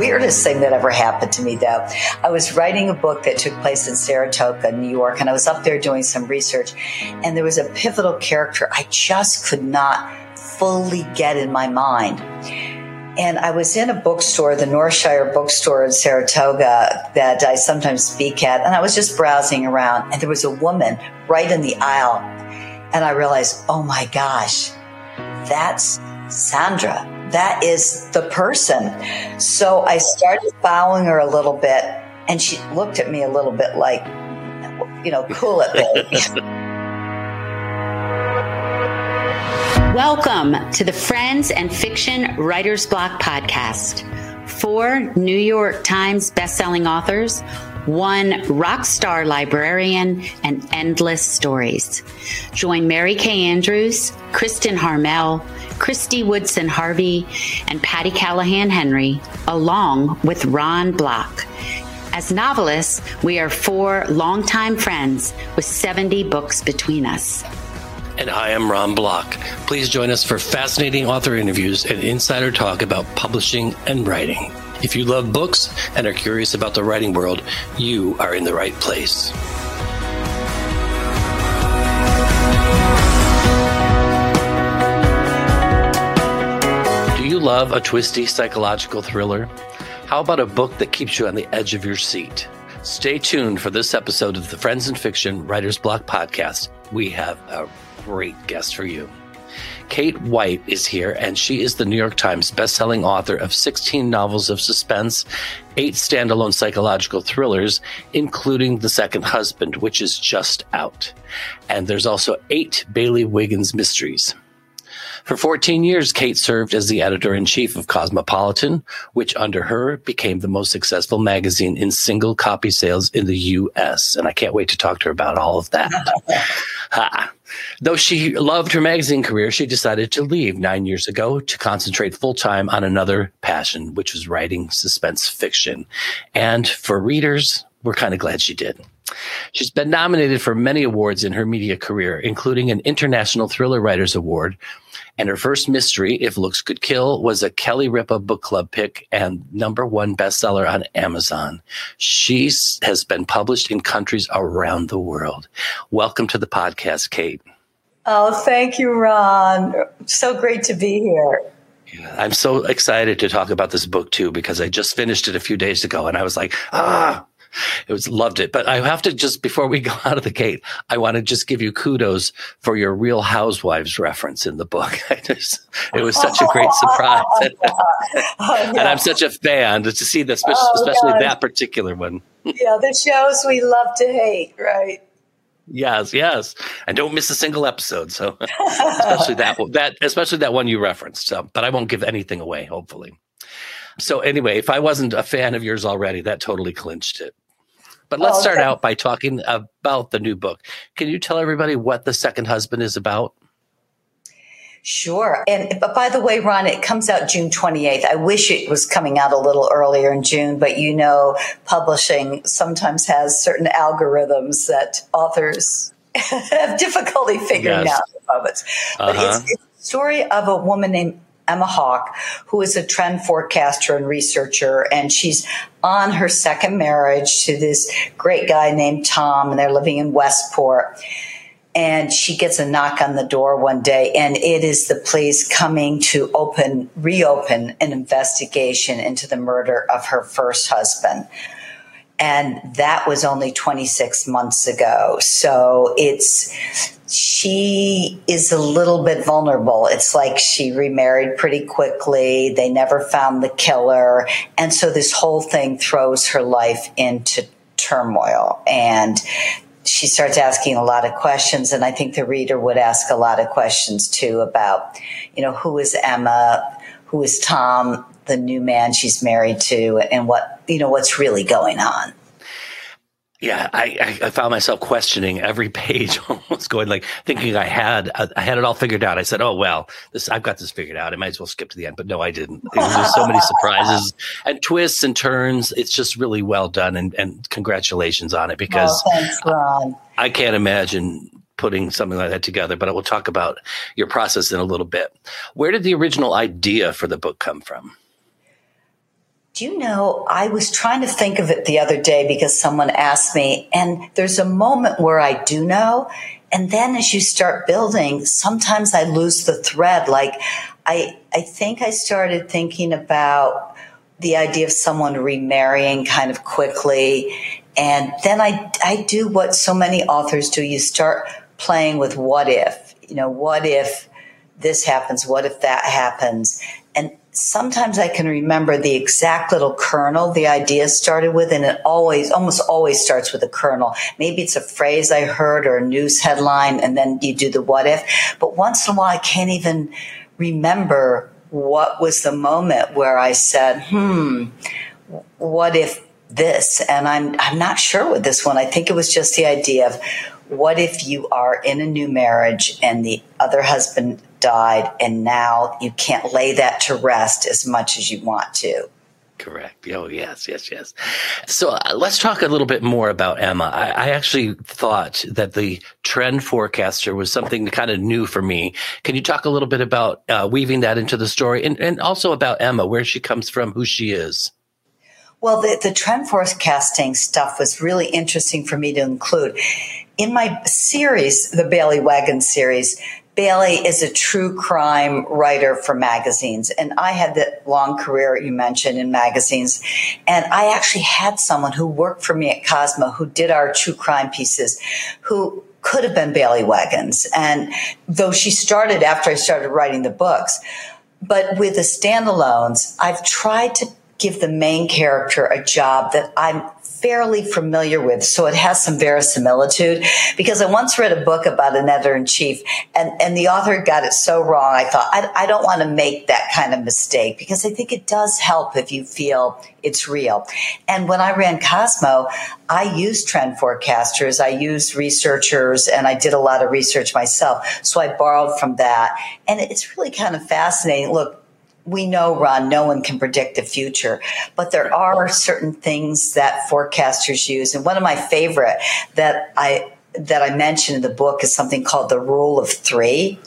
weirdest thing that ever happened to me, though. I was writing a book that took place in Saratoga, New York, and I was up there doing some research, and there was a pivotal character I just could not fully get in my mind. And I was in a bookstore, the Northshire bookstore in Saratoga that I sometimes speak at, and I was just browsing around, and there was a woman right in the aisle. And I realized, oh my gosh, that's Sandra. That is the person. So I started following her a little bit, and she looked at me a little bit like, you know, cool it, baby. Welcome to the Friends and Fiction Writers Block podcast. Four New York Times bestselling authors, one rock star librarian, and endless stories. Join Mary Kay Andrews, Kristin Harmel, Christy Woodson Harvey, and Patti Callahan Henry, along with Ron Block. As novelists, we are four longtime friends with 70 books between us and I am Ron Block. Please join us for fascinating author interviews and insider talk about publishing and writing. If you love books and are curious about the writing world, you are in the right place. Do you love a twisty psychological thriller? How about a book that keeps you on the edge of your seat? Stay tuned for this episode of the Friends and Fiction Writers Block podcast. We have a great guest for you. Kate White is here, and she is the New York Times bestselling author of 16 novels of suspense, eight standalone psychological thrillers, including The Second Husband, which is just out. And there's also eight Bailey Weggins mysteries. For 14 years, Kate served as the editor in chief of Cosmopolitan, which under her became the most successful magazine in single copy sales in the U.S. And I can't wait to talk to her about all of that. ha. Though she loved her magazine career, she decided to leave nine years ago to concentrate full time on another passion, which was writing suspense fiction. And for readers, we're kind of glad she did. She's been nominated for many awards in her media career, including an International Thriller Writers Award. And her first mystery, If Looks Could Kill, was a Kelly Ripa book club pick and number one bestseller on Amazon. She has been published in countries around the world. Welcome to the podcast, Kate. Oh, thank you, Ron. So great to be here. I'm so excited to talk about this book too because I just finished it a few days ago and I was like, ah, it was loved it. But I have to just before we go out of the gate, I want to just give you kudos for your Real Housewives reference in the book. Just, it was such a great oh, surprise, oh, yeah. and I'm such a fan to see this, oh, especially that particular one. yeah, the shows we love to hate, right? Yes, yes, and don't miss a single episode. So, especially that that especially that one you referenced. So, but I won't give anything away. Hopefully. So anyway, if I wasn't a fan of yours already, that totally clinched it. But let's oh, start out by talking about the new book. Can you tell everybody what The Second Husband is about? Sure. And but by the way, Ron, it comes out June 28th. I wish it was coming out a little earlier in June, but you know, publishing sometimes has certain algorithms that authors have difficulty figuring yes. out But uh-huh. it's, it's a story of a woman named Emma Hawk, who is a trend forecaster and researcher, and she's on her second marriage to this great guy named Tom, and they're living in Westport. And she gets a knock on the door one day, and it is the police coming to open, reopen an investigation into the murder of her first husband. And that was only 26 months ago. So it's, she is a little bit vulnerable. It's like she remarried pretty quickly. They never found the killer. And so this whole thing throws her life into turmoil. And she starts asking a lot of questions. And I think the reader would ask a lot of questions too about, you know, who is Emma? Who is Tom, the new man she's married to? And what, you know, what's really going on? yeah, I, I found myself questioning every page, almost going like thinking I had uh, I had it all figured out. I said, "Oh well, this I've got this figured out. I might as well skip to the end." But no, I didn't. There's just so many surprises and twists and turns. It's just really well done, and, and congratulations on it oh, because oh, thanks. I, I can't imagine putting something like that together. But I will talk about your process in a little bit. Where did the original idea for the book come from? Do you know, I was trying to think of it the other day because someone asked me, and there's a moment where I do know. And then as you start building, sometimes I lose the thread. Like I, I think I started thinking about the idea of someone remarrying kind of quickly. And then I, I do what so many authors do. You start playing with what if, you know, what if this happens? What if that happens? And sometimes I can remember the exact little kernel the idea started with, and it always, almost always starts with a kernel. Maybe it's a phrase I heard or a news headline, and then you do the what if. But once in a while, I can't even remember what was the moment where I said, hmm, what if this? And I'm, I'm not sure with this one. I think it was just the idea of what if you are in a new marriage and the other husband died and now you can't lay that to rest as much as you want to? Correct. Oh, yes, yes, yes. So uh, let's talk a little bit more about Emma. I, I, actually thought that the trend forecaster was something kind of new for me. Can you talk a little bit about uh, weaving that into the story and, and also about Emma, where she comes from, who she is? Well, the, the trend forecasting stuff was really interesting for me to include. In my series, the Bailey Weggins series, Bailey is a true crime writer for magazines. And I had that long career you mentioned in magazines. And I actually had someone who worked for me at Cosmo who did our true crime pieces who could have been Bailey Weggins. And though she started after I started writing the books, but with the standalones, I've tried to give the main character a job that I'm fairly familiar with, so it has some verisimilitude. Because I once read a book about an editor in chief, and, and the author got it so wrong. I thought, I, I don't want to make that kind of mistake because I think it does help if you feel it's real. And when I ran Cosmo, I used trend forecasters, I used researchers, and I did a lot of research myself. So I borrowed from that. And it's really kind of fascinating. Look, we know, Ron, no one can predict the future, but there are certain things that forecasters use. And one of my favorite that I that I mentioned in the book is something called the rule of three.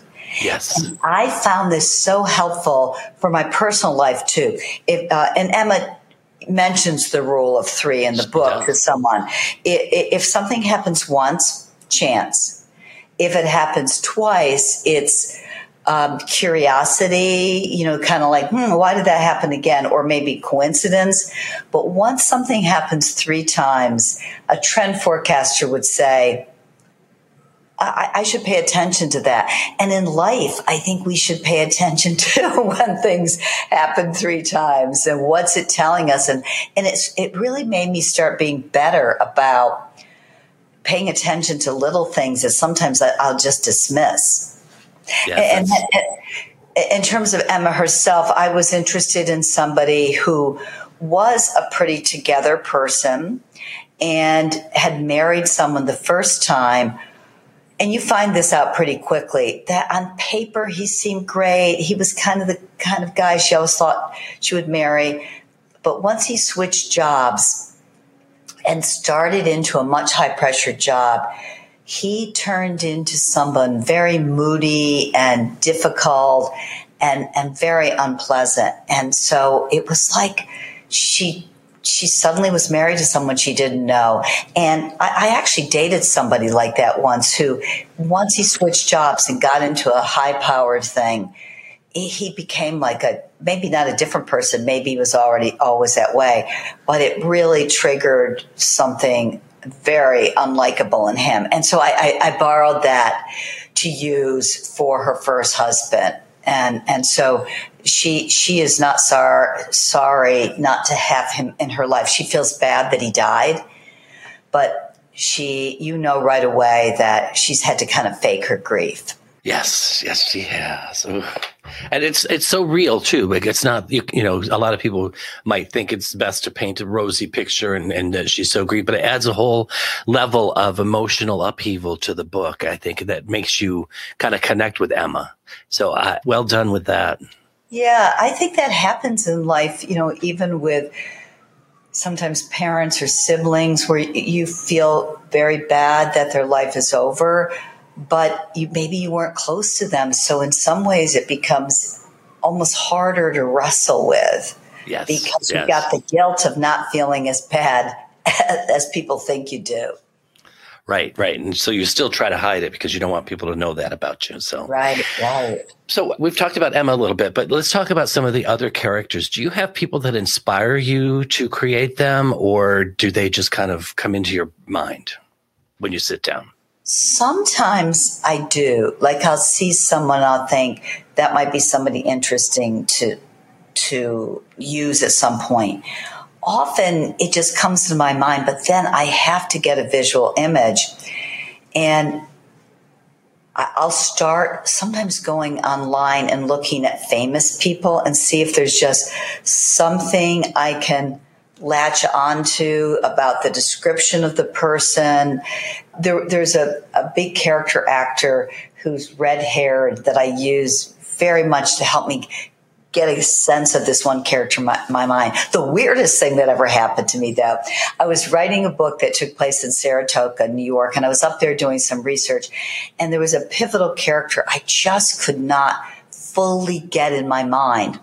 Yes. And I found this so helpful for my personal life too. If, uh, and Emma mentions the rule of three in the book to someone. If something happens once, chance. If it happens twice, it's um, curiosity, you know, kind of like, hmm, why did that happen again? Or maybe coincidence. But once something happens three times, a trend forecaster would say, I, I, should pay attention to that. And in life, I think we should pay attention to when things happen three times and what's it telling us. And, and it's, it really made me start being better about paying attention to little things that sometimes I'll just dismiss. And, in terms of Emma herself, I was interested in somebody who was a pretty together person and had married someone the first time. And you find this out pretty quickly that on paper he seemed great. He was kind of the kind of guy she always thought she would marry. But once he switched jobs and started into a much high pressure job, he turned into someone very moody and difficult and, and very unpleasant. And so it was like she she suddenly was married to someone she didn't know. And I, I, actually dated somebody like that once who, once he switched jobs and got into a high powered thing, he, he became like a, maybe not a different person. Maybe he was already always that way, but it really triggered something very unlikable in him. And so I, I, I borrowed that to use for her first husband. And, and so she, she is not sor- sorry not to have him in her life. She feels bad that he died, but she, you know, right away that she's had to kind of fake her grief. Yes, yes, she has. And it's it's so real too. Like it's not you, you, know a lot of people might think it's best to paint a rosy picture and and she's so great, but it adds a whole level of emotional upheaval to the book. I think that makes you kind of connect with Emma. So uh, well done with that. Yeah, I think that happens in life. You know, even with sometimes parents or siblings where you feel very bad that their life is over but you, maybe you weren't close to them. So in some ways, it becomes almost harder to wrestle with. Yes. Because yes. you got the guilt of not feeling as bad as people think you do. Right, right. And so you still try to hide it because you don't want people to know that about you. So Right, right. So we've talked about Emma a little bit, but let's talk about some of the other characters. Do you have people that inspire you to create them or do they just kind of come into your mind when you sit down? Sometimes I do. Like I'll see someone, I'll think that might be somebody interesting to to use at some point. Often it just comes to my mind, but then I have to get a visual image. And I'll start sometimes going online and looking at famous people and see if there's just something I can latch onto about the description of the person. There, there's a, a big character actor who's red haired that I use very much to help me get a sense of this one character in my, my, mind. The weirdest thing that ever happened to me, though, I was writing a book that took place in Saratoga, New York, and I was up there doing some research, and there was a pivotal character I just could not fully get in my mind.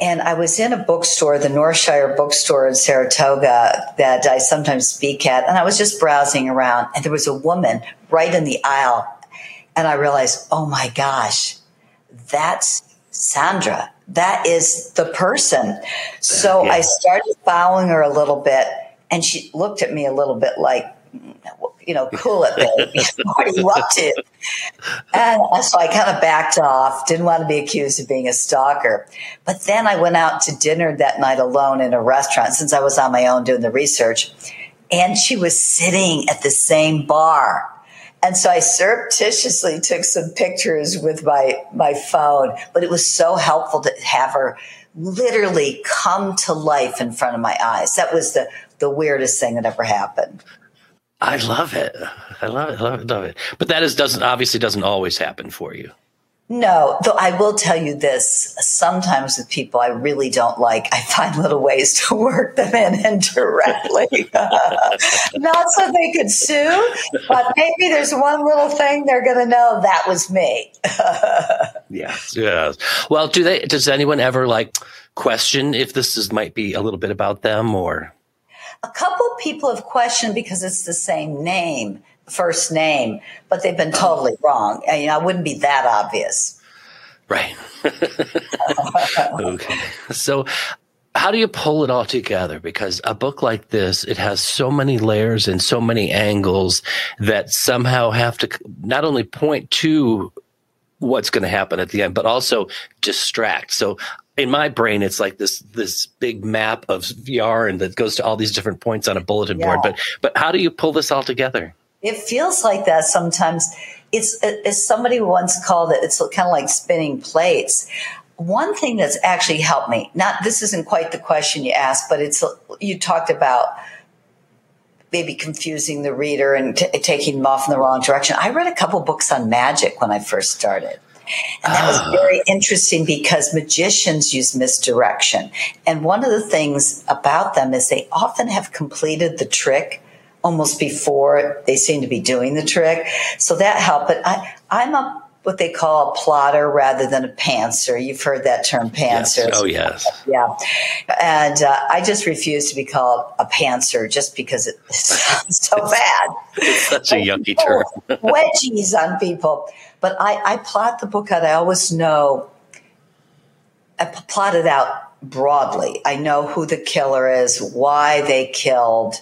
And I was in a bookstore, the Northshire bookstore in Saratoga that I sometimes speak at, and I was just browsing around, and there was a woman right in the aisle, and I realized, oh my gosh, that's Sandra, that is the person. So yeah. I started following her a little bit, and she looked at me a little bit like, you know, cool it, baby. what are you up to? And so I kind of backed off, didn't want to be accused of being a stalker. But then I went out to dinner that night alone in a restaurant since I was on my own doing the research. And she was sitting at the same bar and so I surreptitiously took some pictures with my, my phone, but it was so helpful to have her literally come to life in front of my eyes. That was the, the weirdest thing that ever happened. I love it. I love it. Love it. Love it. But that is doesn't obviously doesn't always happen for you. No, though I will tell you this. Sometimes with people I really don't like, I find little ways to work them in indirectly. Not so they could sue, but maybe there's one little thing they're going to know that was me. yes, yes. Well, do they? Does anyone ever like question if this is might be a little bit about them or? A couple people have questioned because it's the same name first name, but they've been totally wrong. I, mean, I wouldn't be that obvious. Right. okay. So, how do you pull it all together? Because a book like this, it has so many layers and so many angles that somehow have to not only point to what's going to happen at the end, but also distract. So in my brain, it's like this this big map of yarn that goes to all these different points on a bulletin yeah. board. But but how do you pull this all together? It feels like that sometimes. It's as somebody once called it. It's kind of like spinning plates. One thing that's actually helped me. Not this isn't quite the question you asked, but it's you talked about maybe confusing the reader and t- taking them off in the wrong direction. I read a couple books on magic when I first started. And that was ah. very interesting because magicians use misdirection. And one of the things about them is they often have completed the trick almost before they seem to be doing the trick. So that helped. But I, I'm a what they call a plotter rather than a pantser. You've heard that term, pantser. Yes. Oh, yes. Yeah. And uh, I just refuse to be called a pantser just because it sounds so bad. It's such a yucky term. wedgies on people. But I, I plot the book out. I always know, I plot it out broadly. I know who the killer is, why they killed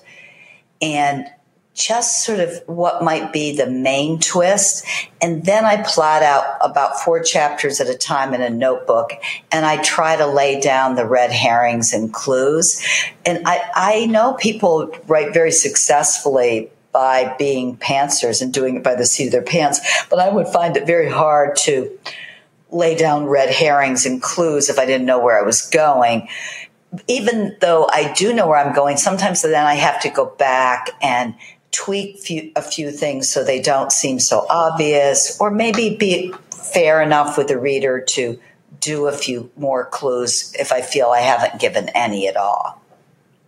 and just sort of what might be the main twist. And then I plot out about four chapters at a time in a notebook and I try to lay down the red herrings and clues. And I, I know people write very successfully by being pantsers and doing it by the seat of their pants, but I would find it very hard to lay down red herrings and clues if I didn't know where I was going even though I do know where I'm going, sometimes then I have to go back and tweak few, a few things so they don't seem so obvious, or maybe be fair enough with the reader to do a few more clues if I feel I haven't given any at all.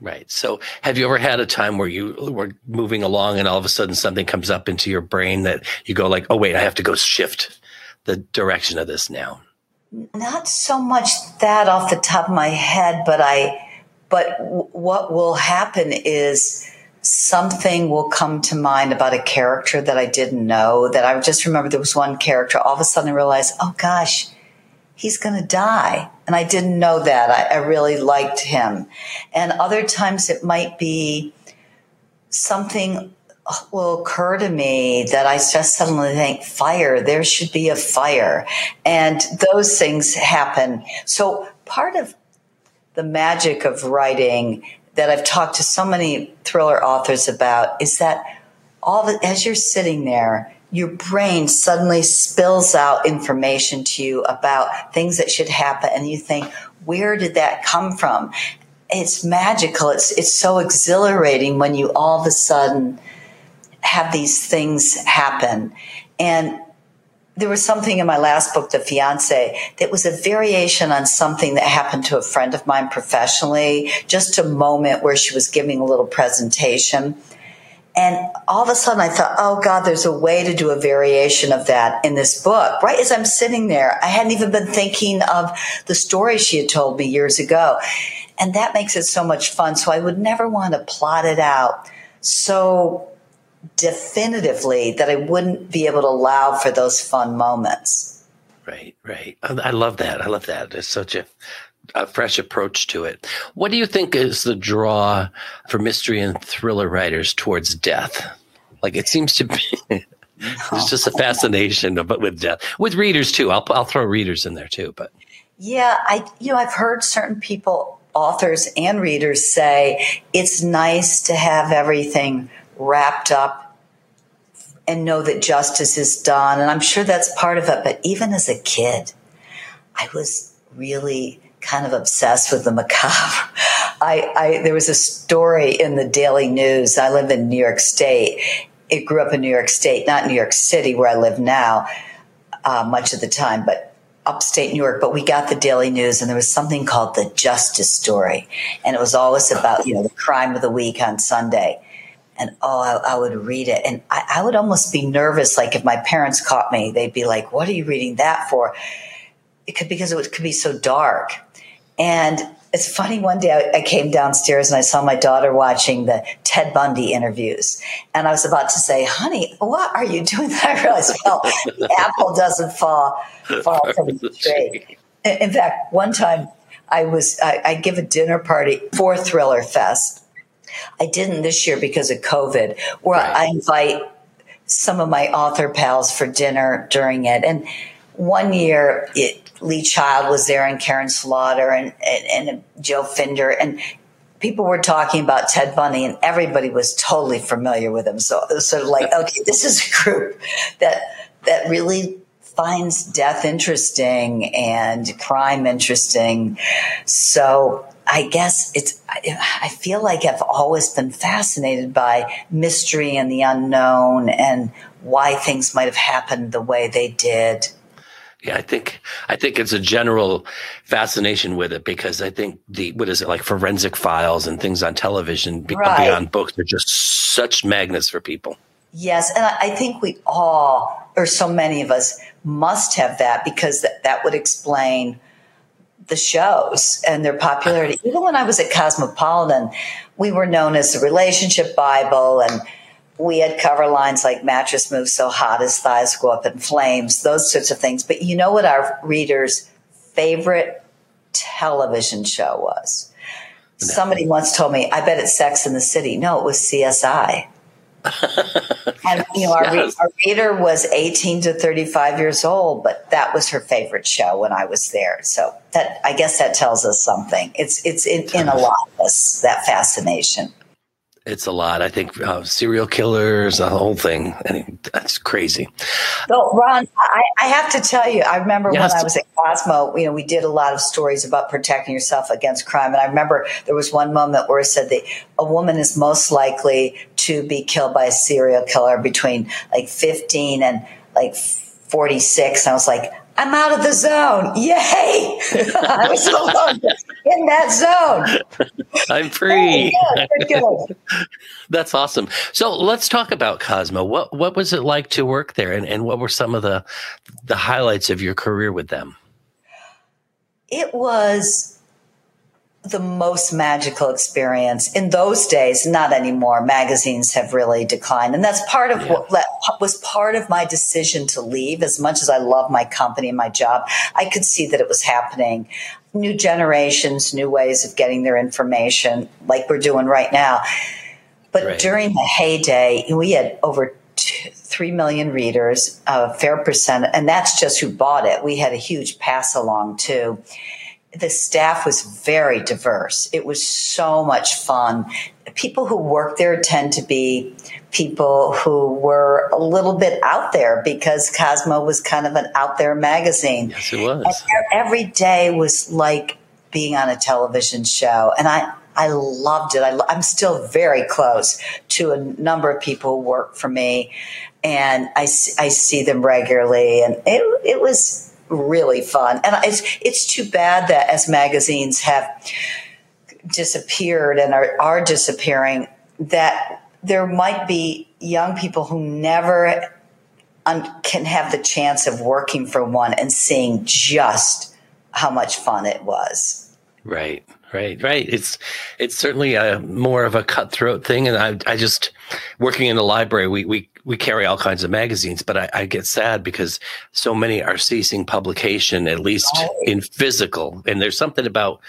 Right. So, have you ever had a time where you were moving along and all of a sudden something comes up into your brain that you go like, "Oh wait, I have to go shift the direction of this now." Not so much that off the top of my head, but I, but w- what will happen is something will come to mind about a character that I didn't know that I just remember there was one character. All of a sudden I realized, oh gosh, he's going to die. And I didn't know that. I, I really liked him. And other times it might be something uh, will occur to me that I just suddenly think, fire, there should be a fire. And those things happen. So part of the magic of writing that I've talked to so many thriller authors about is that all the, as you're sitting there, your brain suddenly spills out information to you about things that should happen and you think, where did that come from? It's magical. It's, it's so exhilarating when you all of a sudden have these things happen. And there was something in my last book, The Fiance, that was a variation on something that happened to a friend of mine professionally, just a moment where she was giving a little presentation. And all of a sudden I thought, oh God, there's a way to do a variation of that in this book. Right as I'm sitting there, I hadn't even been thinking of the story she had told me years ago. And that makes it so much fun. So I would never want to plot it out so definitively that I wouldn't be able to allow for those fun moments. Right, right. I love that. I love that. It's such a, a fresh approach to it. What do you think is the draw for mystery and thriller writers towards death? Like it seems to be. It's just a fascination but with death with readers too. I'll I'll throw readers in there too, but yeah, I you know I've heard certain people, authors and readers say it's nice to have everything wrapped up and know that justice is done. And I'm sure that's part of it. But even as a kid, I was really kind of obsessed with the macabre. I, I, there was a story in the Daily News. I live in New York State. It grew up in New York State, not New York City, where I live now, uh, much of the time, but upstate New York. But we got the Daily News, and there was something called the Justice Story, and it was always about you know the crime of the week on Sunday and oh, I, I, would read it. And I, I, would almost be nervous. Like if my parents caught me, they'd be like, what are you reading that for? It could, because it could be so dark. And it's funny. One day I, came downstairs and I saw my daughter watching the Ted Bundy interviews. And I was about to say, honey, what are you doing? I realized, well, the apple doesn't fall far from the tree. In fact, one time I was, I, I give a dinner party for Thriller Fest I didn't this year because of COVID, where right. I invite some of my author pals for dinner during it. And one year, it, Lee Child was there and Karin Slaughter and, and, and Joe Finder. And people were talking about Ted Bundy and everybody was totally familiar with him. So it was sort of like, okay, this is a group that, that really finds death interesting and crime interesting. So I guess it's, I feel like I've always been fascinated by mystery and the unknown and why things might have happened the way they did. Yeah, I think I think it's a general fascination with it because I think the what is it like forensic files and things on television right. beyond books are just such magnets for people. Yes, and I think we all, or so many of us, must have that because that, that would explain the shows and their popularity. Even when I was at Cosmopolitan, we were known as the relationship Bible and we had cover lines like mattress moves so hot his thighs go up in flames, those sorts of things. But you know what our readers' favorite television show was? No. Somebody once told me, I bet it's Sex in the City. No, it was CSI. and you know, our, yes. our reader was 18 to 35 years old, but that was her favorite show when I was there. So that I guess that tells us something. It's it's in, in a lot of us that fascination. It's a lot. I think uh, serial killers, the whole thing. I mean, that's crazy. So, Ron, I, I, have to tell you, I remember yes. when I was at Cosmo, you know, we did a lot of stories about protecting yourself against crime. And I remember there was one moment where it said that a woman is most likely to be killed by a serial killer between like 15 and like 46. And I was like, I'm out of the zone. Yay! I was alone in that zone. I'm free. That's awesome. So let's talk about Cosmo. What what was it like to work there, and, and what were some of the the highlights of your career with them? It was the most magical experience in those days not anymore. Magazines have really declined. And that's part of yeah. what was part of my decision to leave. As much as i love my company and my job i could see that it was happening. New generations new ways of getting their information like we're doing right now. But right. during the heyday we had over 3 million readers a fair percent and that's just who bought it. We had a huge pass along too the staff was very diverse. It was so much fun. People who work there tend to be people who were a little bit out there because Cosmo was kind of an out there magazine. Yes, it was. And every day was like being on a television show. And I, I loved it. I, am still very close to a number of people who work for me, and I, I see them regularly. And it, it was really fun. And it's it's too bad that as magazines have disappeared and are, are disappearing, that there might be young people who never un- can have the chance of working for one and seeing just how much fun it was. Right. Right, right. It's it's certainly a more of a cutthroat thing, and I I just working in the library. We we we carry all kinds of magazines, but I, I get sad because so many are ceasing publication, at least oh. in physical. And there's something about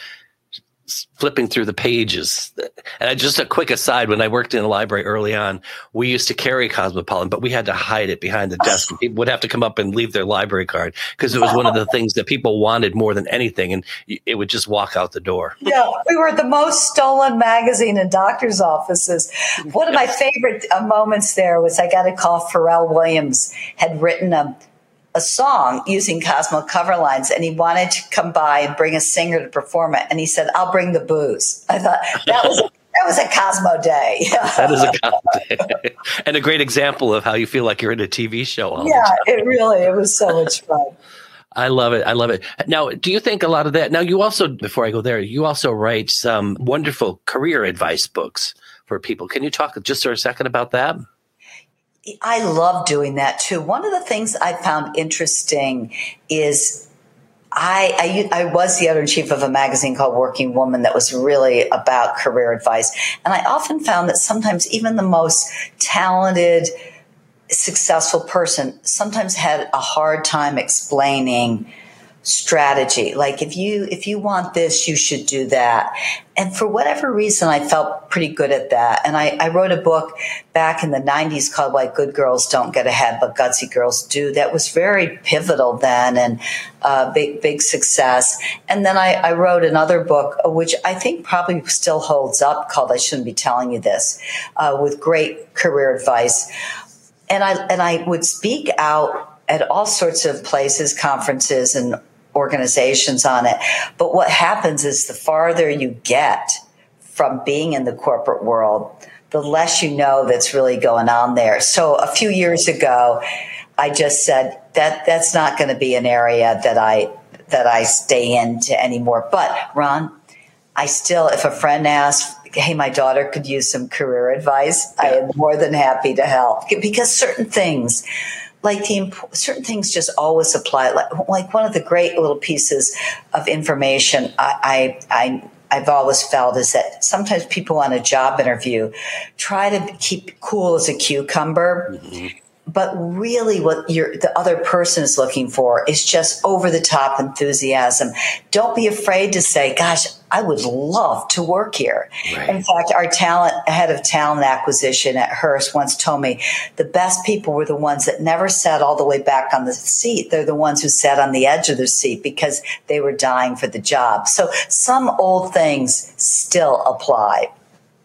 flipping through the pages. And just a quick aside, when I worked in a library early on, we used to carry Cosmopolitan, but we had to hide it behind the desk. People would have to come up and leave their library card because it was one of the things that people wanted more than anything. And it would just walk out the door. Yeah, we were the most stolen magazine in doctor's offices. One of my favorite uh, moments there was I got a call Pharrell Williams had written a a song using Cosmo cover lines and he wanted to come by and bring a singer to perform it. And he said, I'll bring the booze. I thought that was. that was a Cosmo day. that is a Cosmo day. and a great example of how you feel like you're in a TV show. yeah, it really, it was so much fun. I love it. I love it. Now, do you think a lot of that? Now, you also, before I go there, you also write some wonderful career advice books for people. Can you talk just for a second about that? I love doing that too. One of the things I found interesting is I, I, I, was the editor in chief of a magazine called Working Woman that was really about career advice. And I often found that sometimes even the most talented, successful person sometimes had a hard time explaining strategy. Like if you if you want this you should do that. And for whatever reason i felt pretty good at that. And i, I wrote a book back in the 90s called why good girls don't get ahead but gutsy girls do that was very pivotal then and uh, big big success. And then I, I wrote another book uh, which i think probably still holds up called i shouldn't be telling you this uh, with great career advice. And i and i would speak out at all sorts of places conferences and organizations on it. But what happens is the farther you get from being in the corporate world, the less you know that's really going on there. So a few years ago, I just said that that's not going to be an area that I that I stay into anymore. But Ron, I still, if a friend asks, "Hey, my daughter could use some career advice," I am more than happy to help because certain things like the certain things just always apply. Like, like one of the great little pieces of information I, I, I I've always felt is that sometimes people on a job interview try to keep cool as a cucumber. Mm-hmm. But really, what the other person is looking for is just over the top enthusiasm. Don't be afraid to say, "Gosh, I would love to work here." Right. In fact, our talent head of talent acquisition at Hearst once told me the best people were the ones that never sat all the way back on the seat. They're the ones who sat on the edge of the seat because they were dying for the job. So some old things still apply.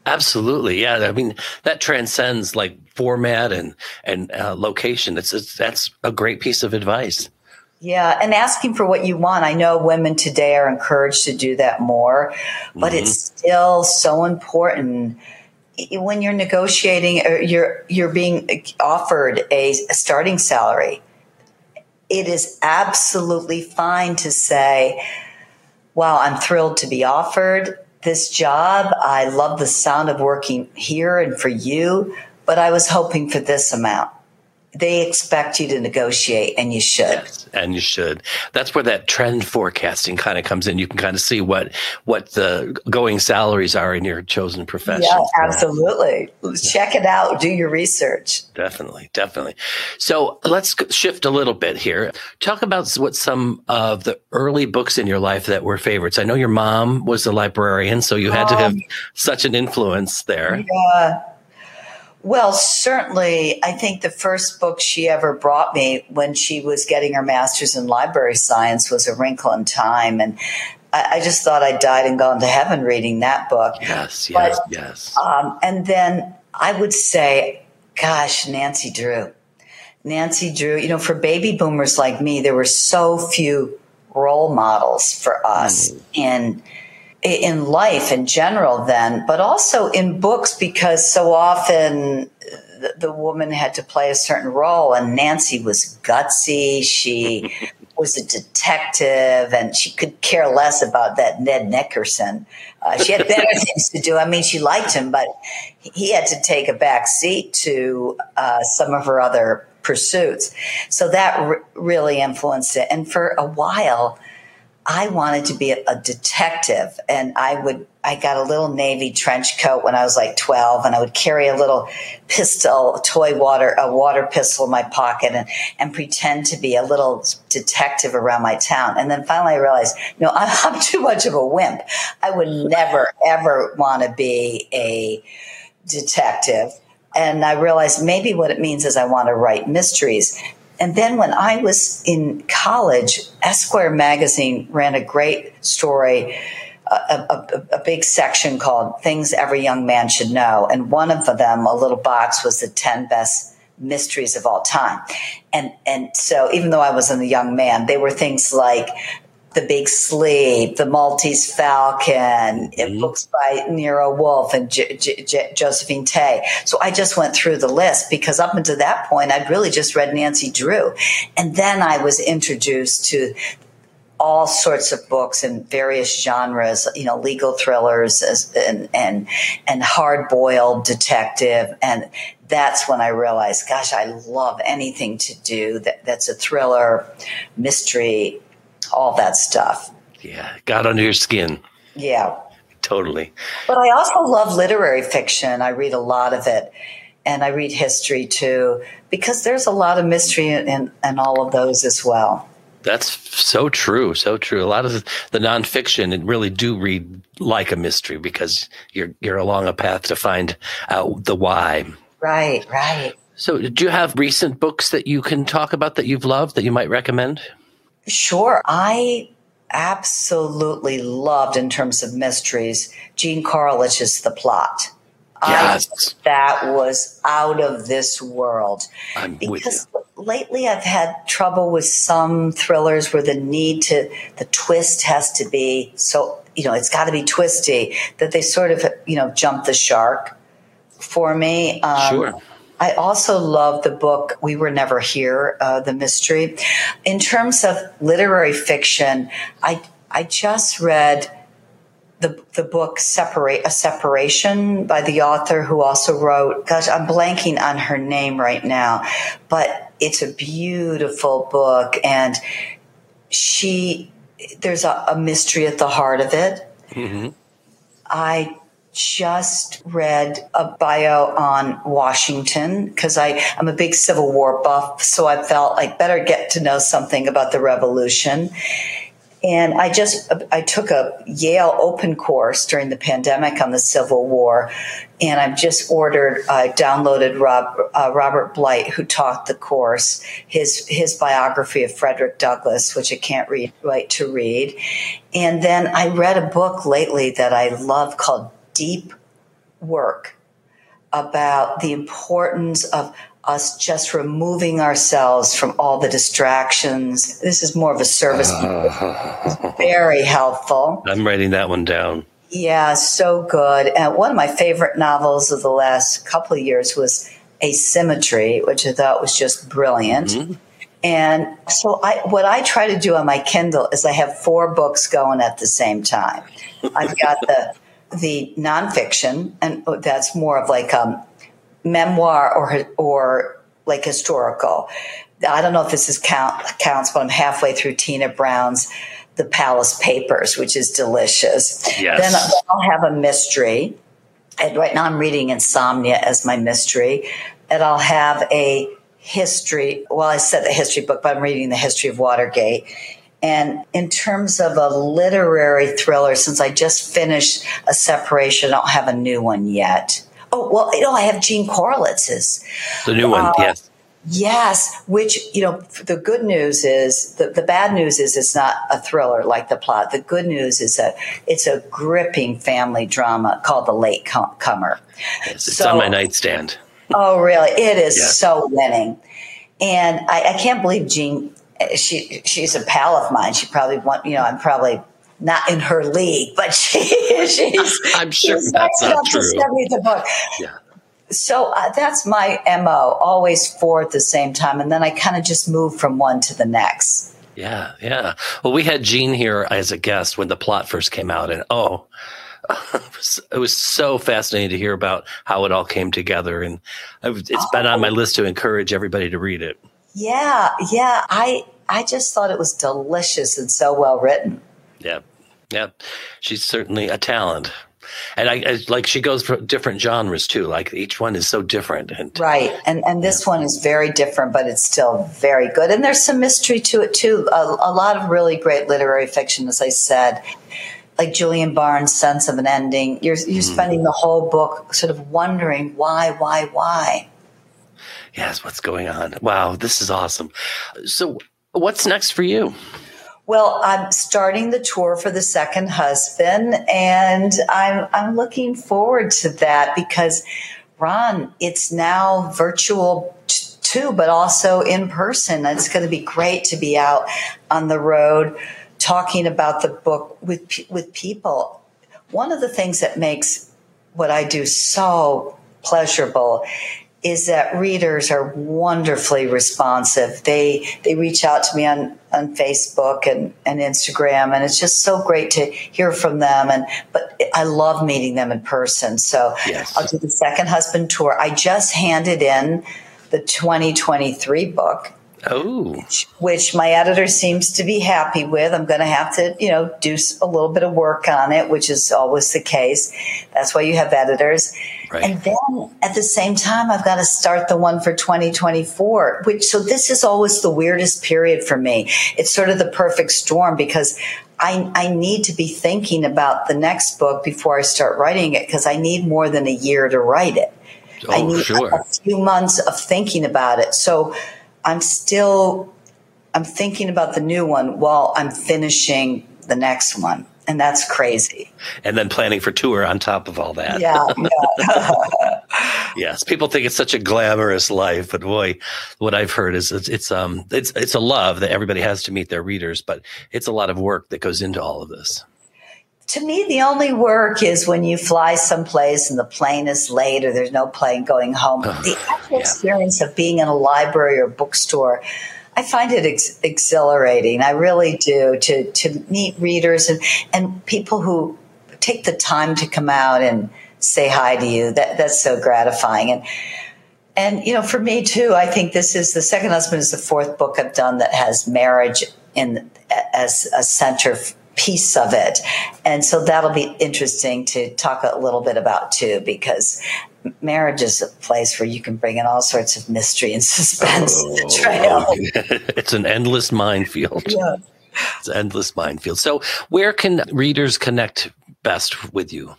Absolutely, yeah. I mean, that transcends like format and and uh, location. It's, it's that's a great piece of advice. Yeah, and asking for what you want. I know women today are encouraged to do that more, but mm-hmm. it's still so important when you're negotiating or you're you're being offered a, a starting salary. It is absolutely fine to say, "Wow, I'm thrilled to be offered this job. I love the sound of working here and for you, but I was hoping for this amount. They expect you to negotiate and you should. Yes, and you should. That's where that trend forecasting kind of comes in. You can kind of see what what the going salaries are in your chosen profession. Yeah, absolutely. Yeah. Check it out. Do your research. Definitely, definitely. So let's shift a little bit here. Talk about what some of the early books in your life that were favorites. I know your mom was a librarian, so you had um, to have such an influence there. Yeah. Well, certainly, I think the first book she ever brought me when she was getting her master's in library science was A Wrinkle in Time. And I, I just thought I'd died and gone to heaven reading that book. Yes, yes, but, yes. Um, and then I would say, gosh, Nancy Drew. Nancy Drew, you know, for baby boomers like me, there were so few role models for us mm. in in life in general then but also in books because so often the, the, woman had to play a certain role and nancy was gutsy. She was a detective and she could care less about that ned nickerson. Uh, she had better things to do. I mean she liked him but he had to take a back seat to uh, some of her other pursuits. So that r- really influenced it. And for a while I wanted to be a, detective and I would, I got a little Navy trench coat when I was like 12 and I would carry a little pistol, a toy water, a water pistol in my pocket and, and pretend to be a little detective around my town. And then finally I realized, no, I'm too much of a wimp. I would never, ever want to be a detective. And I realized maybe what it means is I want to write mysteries. And then when I was in college, Esquire magazine ran a great story, a, a, a, big section called Things Every Young Man Should Know. And one of them, a little box, was the 10 best mysteries of all time. And, and so even though I was a young man, they were things like the Big Sleep, The Maltese Falcon, mm-hmm. books by Nero Wolfe and J- J- J- Josephine Tey. So I just went through the list because up until that point, I'd really just read Nancy Drew. And then I was introduced to all sorts of books in various genres, you know, legal thrillers and and and hard boiled detective, and that's when I realized, gosh, I love anything to do that that's a thriller, mystery, all that stuff. Yeah, got under your skin. Yeah. Totally. But I also love literary fiction. I read a lot of it. And I read history too, because there's a lot of mystery in, in, all of those as well. That's so true, so true. A lot of the nonfiction, it really do read like a mystery because you're you're along a path to find out the why. Right, right. So, do you have recent books that you can talk about that you've loved that you might recommend? Sure. I absolutely loved in terms of mysteries Jean Korelitz's The Plot. Yes. I, that was out of this world. I'm because lately I've had trouble with some thrillers where the need to the twist has to be so you know it's got to be twisty that they sort of you know jump the shark for me. Um, sure. I also love the book We Were Never Here, uh, the mystery. In terms of literary fiction, I I just read the the book Separate a Separation by the author who also wrote. Gosh, I'm blanking on her name right now, but it's a beautiful book, and she there's a, a mystery at the heart of it. Mm-hmm. I just read a bio on Washington because I'm a big Civil War buff, so I felt like better get to know something about the Revolution. And I just I took a Yale open course during the pandemic on the Civil War, and I've just ordered I downloaded Rob, uh, Robert Blight, who taught the course, his his biography of Frederick Douglass, which I can't read wait to read, and then I read a book lately that I love called deep work about the importance of us just removing ourselves from all the distractions. This is more of a service. Uh, very helpful. I'm writing that one down. Yeah, so good. And one of my favorite novels of the last couple of years was Asymmetry, which I thought was just brilliant. Mm-hmm. And so I, what I try to do on my Kindle is I have four books going at the same time. I've got the the nonfiction, and oh, that's more of like a memoir or or like historical. I don't know if this is count, counts, but I'm halfway through Tina Brown's The Palace Papers, which is delicious. Yes. Then I'll have a mystery. And right now I'm reading Insomnia as my mystery. And I'll have a history. Well, I said the history book, but I'm reading the history of Watergate. And in terms of a literary thriller, since I just finished a separation, I don't have a new one yet. Oh, well, you know, I have Jean Korelitz's. The new one, uh, yes. Yes, which, you know, the good news is, the, the bad news is it's not a thriller like the plot. The good news is that it's a gripping family drama called The Latecomer. Yes, it's so, on my nightstand. Oh, really? It is so winning. And I, I can't believe Jean, she, she's a pal of mine. She probably want, you know, I'm probably not in her league, but she, she's. I'm sure she's that's not true. To send me the book. Yeah so uh, that's my mo always four at the same time and then i kind of just move from one to the next yeah yeah well we had jean here as a guest when the plot first came out and oh it was so fascinating to hear about how it all came together and it's oh. been on my list to encourage everybody to read it yeah yeah i i just thought it was delicious and so well written yeah yeah she's certainly a talent and I, I, like she goes for different genres too. Like each one is so different, and right. And and this yeah. one is very different, but it's still very good. And there's some mystery to it too. A, a lot of really great literary fiction, as I said, like Julian Barnes' Sense of an Ending. You're you're mm. spending the whole book sort of wondering why, why, why. Yes, what's going on? Wow, this is awesome. So, what's next for you? Well, I'm starting the tour for the second husband, and I'm I'm looking forward to that because, Ron, it's now virtual t- too, but also in person. It's going to be great to be out on the road talking about the book with with people. One of the things that makes what I do so pleasurable is that readers are wonderfully responsive. They they reach out to me on, on Facebook and, and Instagram and it's just so great to hear from them and but I love meeting them in person. So yes. I'll do the second husband tour. I just handed in the 2023 book Oh. Which, which, my editor seems to be happy with. I'm going to have to, you know, do a little bit of work on it, which is always the case. That's why you have editors. Right. And then at the same time, I've got to start the one for 2024, which, so this is always the weirdest period for me. It's sort of the perfect storm because I, I need to be thinking about the next book before I start writing it because I need more than a year to write it. Oh, I need sure. a few months of thinking about it. So I'm still I'm thinking about the new one while I'm finishing the next one. And that's crazy. And then planning for tour on top of all that. Yeah. yeah. yes, people think it's such a glamorous life, but boy, what I've heard is it's, it's um it's it's a love that everybody has to meet their readers, but it's a lot of work that goes into all of this. To me, the only work is when you fly someplace and the plane is late or there's no plane going home. the actual yeah. experience of being in a library or bookstore, I find it ex- exhilarating. I really do to to meet readers and and people who take the time to come out and say hi to you. That that's so gratifying and. And you know, for me too, I think this is the second husband is the fourth book I've done that has marriage in as a center piece of it. And so that'll be interesting to talk a little bit about too, because marriage is a place where you can bring in all sorts of mystery and suspense oh, trail. it's an endless minefield. Yeah. It's an endless minefield. So where can readers connect best with you?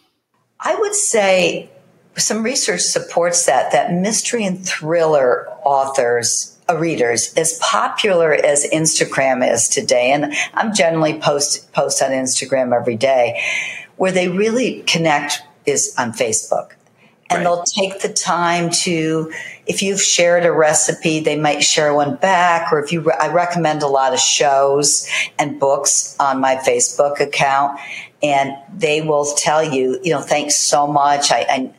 I would say some research supports that that mystery and thriller authors readers as popular as Instagram is today, and I'm generally post post on Instagram every day, where they really connect is on Facebook. And right. they'll take the time to, if you've shared a recipe, they might share one back. Or if you, I recommend a lot of shows and books on my Facebook account, and they will tell you, you know, thanks so much. I,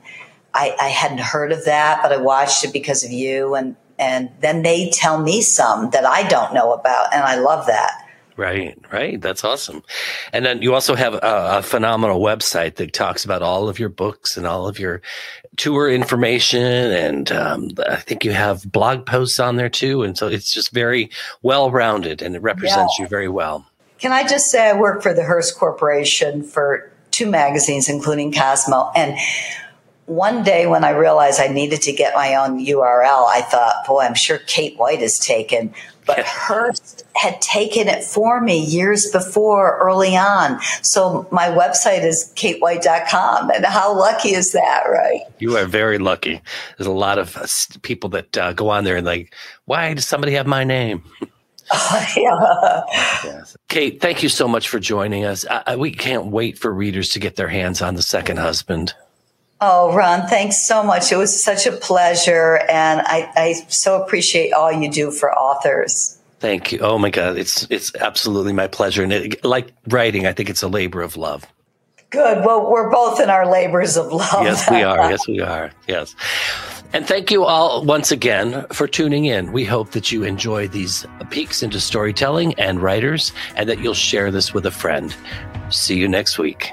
I, I hadn't heard of that, but I watched it because of you. And and then they tell me some that I don't know about, and I love that. Right, right. That's awesome. And then you also have a, a, phenomenal website that talks about all of your books and all of your tour information. And um, I think you have blog posts on there too. And so it's just very well rounded and it represents yeah. you very well. Can I just say I work for the Hearst Corporation for two magazines, including Cosmo. And one day when I realized I needed to get my own URL, I thought, boy, I'm sure Kate White is taken. But Hearst had taken it for me years before, early on. So my website is katewhite.com. And how lucky is that, right? You are very lucky. There's a lot of uh, people that uh, go on there and like, why does somebody have my name? yeah. Yes. Kate, thank you so much for joining us. I, we can't wait for readers to get their hands on The Second Husband. Oh, Ron, thanks so much. It was such a pleasure. And I, I so appreciate all you do for authors. Thank you. Oh my God, it's it's absolutely my pleasure. And it, like writing, I think it's a labor of love. Good. Well, we're both in our labors of love. Yes, we are. Yes, we are. Yes. And thank you all once again for tuning in. We hope that you enjoy these peeks into storytelling and writers and that you'll share this with a friend. See you next week.